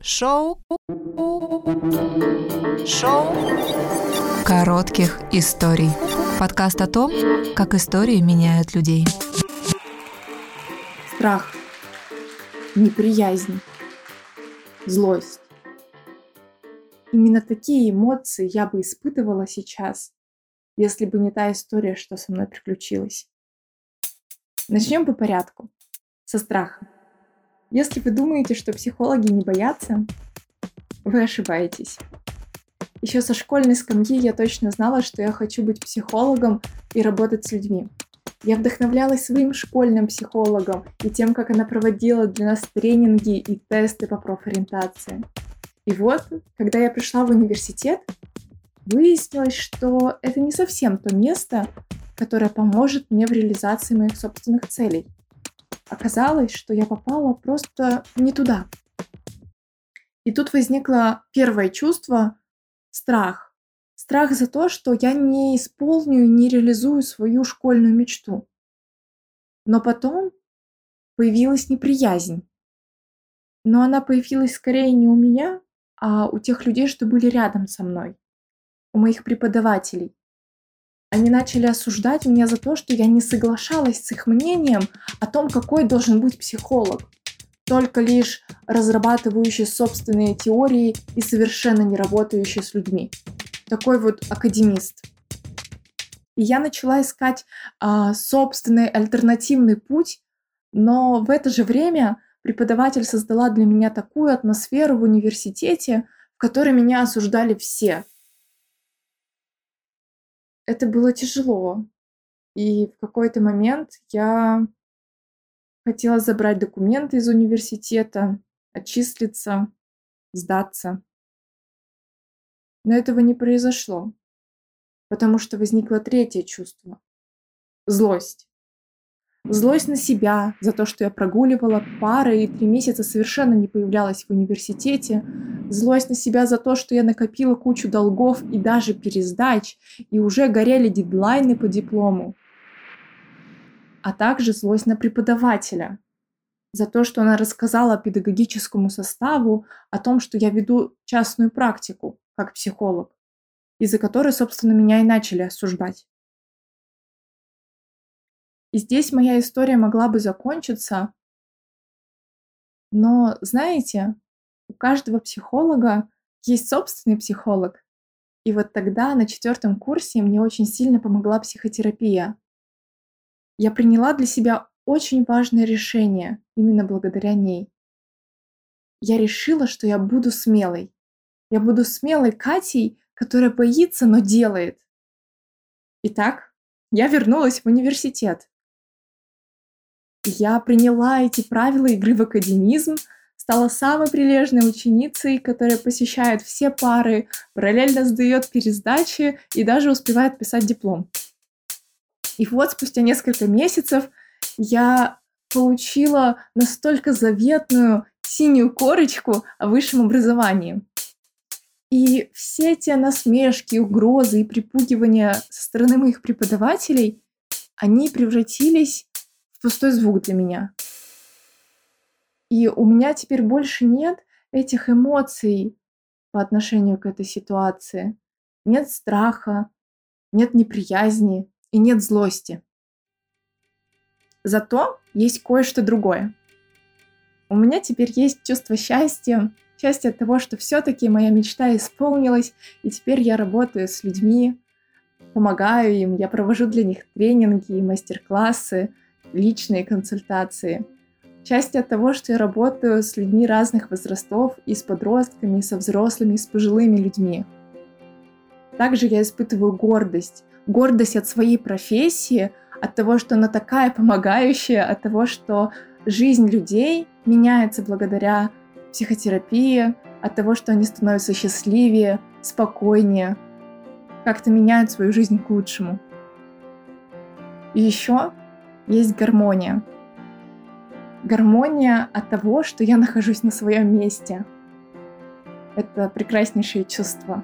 Шоу. Шоу. Коротких историй. Подкаст о том, как истории меняют людей. Страх, неприязнь, злость. Именно такие эмоции я бы испытывала сейчас, если бы не та история, что со мной приключилась. Начнем по порядку. Со страха. Если вы думаете, что психологи не боятся, вы ошибаетесь. Еще со школьной скамьи я точно знала, что я хочу быть психологом и работать с людьми. Я вдохновлялась своим школьным психологом и тем, как она проводила для нас тренинги и тесты по профориентации. И вот, когда я пришла в университет, выяснилось, что это не совсем то место, которое поможет мне в реализации моих собственных целей оказалось, что я попала просто не туда. И тут возникло первое чувство – страх. Страх за то, что я не исполню и не реализую свою школьную мечту. Но потом появилась неприязнь. Но она появилась скорее не у меня, а у тех людей, что были рядом со мной, у моих преподавателей. Они начали осуждать меня за то, что я не соглашалась с их мнением о том, какой должен быть психолог. Только лишь разрабатывающий собственные теории и совершенно не работающий с людьми. Такой вот академист. И я начала искать а, собственный альтернативный путь, но в это же время преподаватель создала для меня такую атмосферу в университете, в которой меня осуждали все – это было тяжело. И в какой-то момент я хотела забрать документы из университета, отчислиться, сдаться. Но этого не произошло, потому что возникло третье чувство – злость. Злость на себя за то, что я прогуливала пары и три месяца совершенно не появлялась в университете. Злость на себя за то, что я накопила кучу долгов и даже пересдач, и уже горели дедлайны по диплому. А также злость на преподавателя за то, что она рассказала педагогическому составу о том, что я веду частную практику как психолог, из-за которой, собственно, меня и начали осуждать. И здесь моя история могла бы закончиться. Но, знаете, каждого психолога есть собственный психолог. И вот тогда на четвертом курсе мне очень сильно помогла психотерапия. Я приняла для себя очень важное решение именно благодаря ней. Я решила, что я буду смелой. Я буду смелой Катей, которая боится, но делает. Итак, я вернулась в университет. Я приняла эти правила игры в академизм, стала самой прилежной ученицей, которая посещает все пары, параллельно сдает пересдачи и даже успевает писать диплом. И вот спустя несколько месяцев я получила настолько заветную синюю корочку о высшем образовании. И все те насмешки, угрозы и припугивания со стороны моих преподавателей, они превратились пустой звук для меня. И у меня теперь больше нет этих эмоций по отношению к этой ситуации. Нет страха, нет неприязни и нет злости. Зато есть кое-что другое. У меня теперь есть чувство счастья, счастье от того, что все-таки моя мечта исполнилась, и теперь я работаю с людьми, помогаю им, я провожу для них тренинги мастер-классы, личные консультации. Часть от того, что я работаю с людьми разных возрастов, и с подростками, и со взрослыми, и с пожилыми людьми. Также я испытываю гордость. Гордость от своей профессии, от того, что она такая помогающая, от того, что жизнь людей меняется благодаря психотерапии, от того, что они становятся счастливее, спокойнее, как-то меняют свою жизнь к лучшему. И еще есть гармония. Гармония от того, что я нахожусь на своем месте. Это прекраснейшее чувство.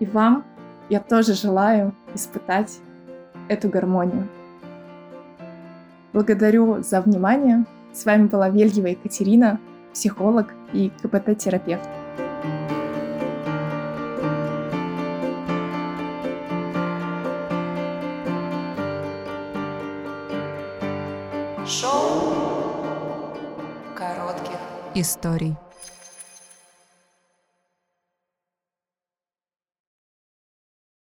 И вам я тоже желаю испытать эту гармонию. Благодарю за внимание. С вами была Вельева Екатерина, психолог, и КПТ-терапевт. Шоу коротких историй.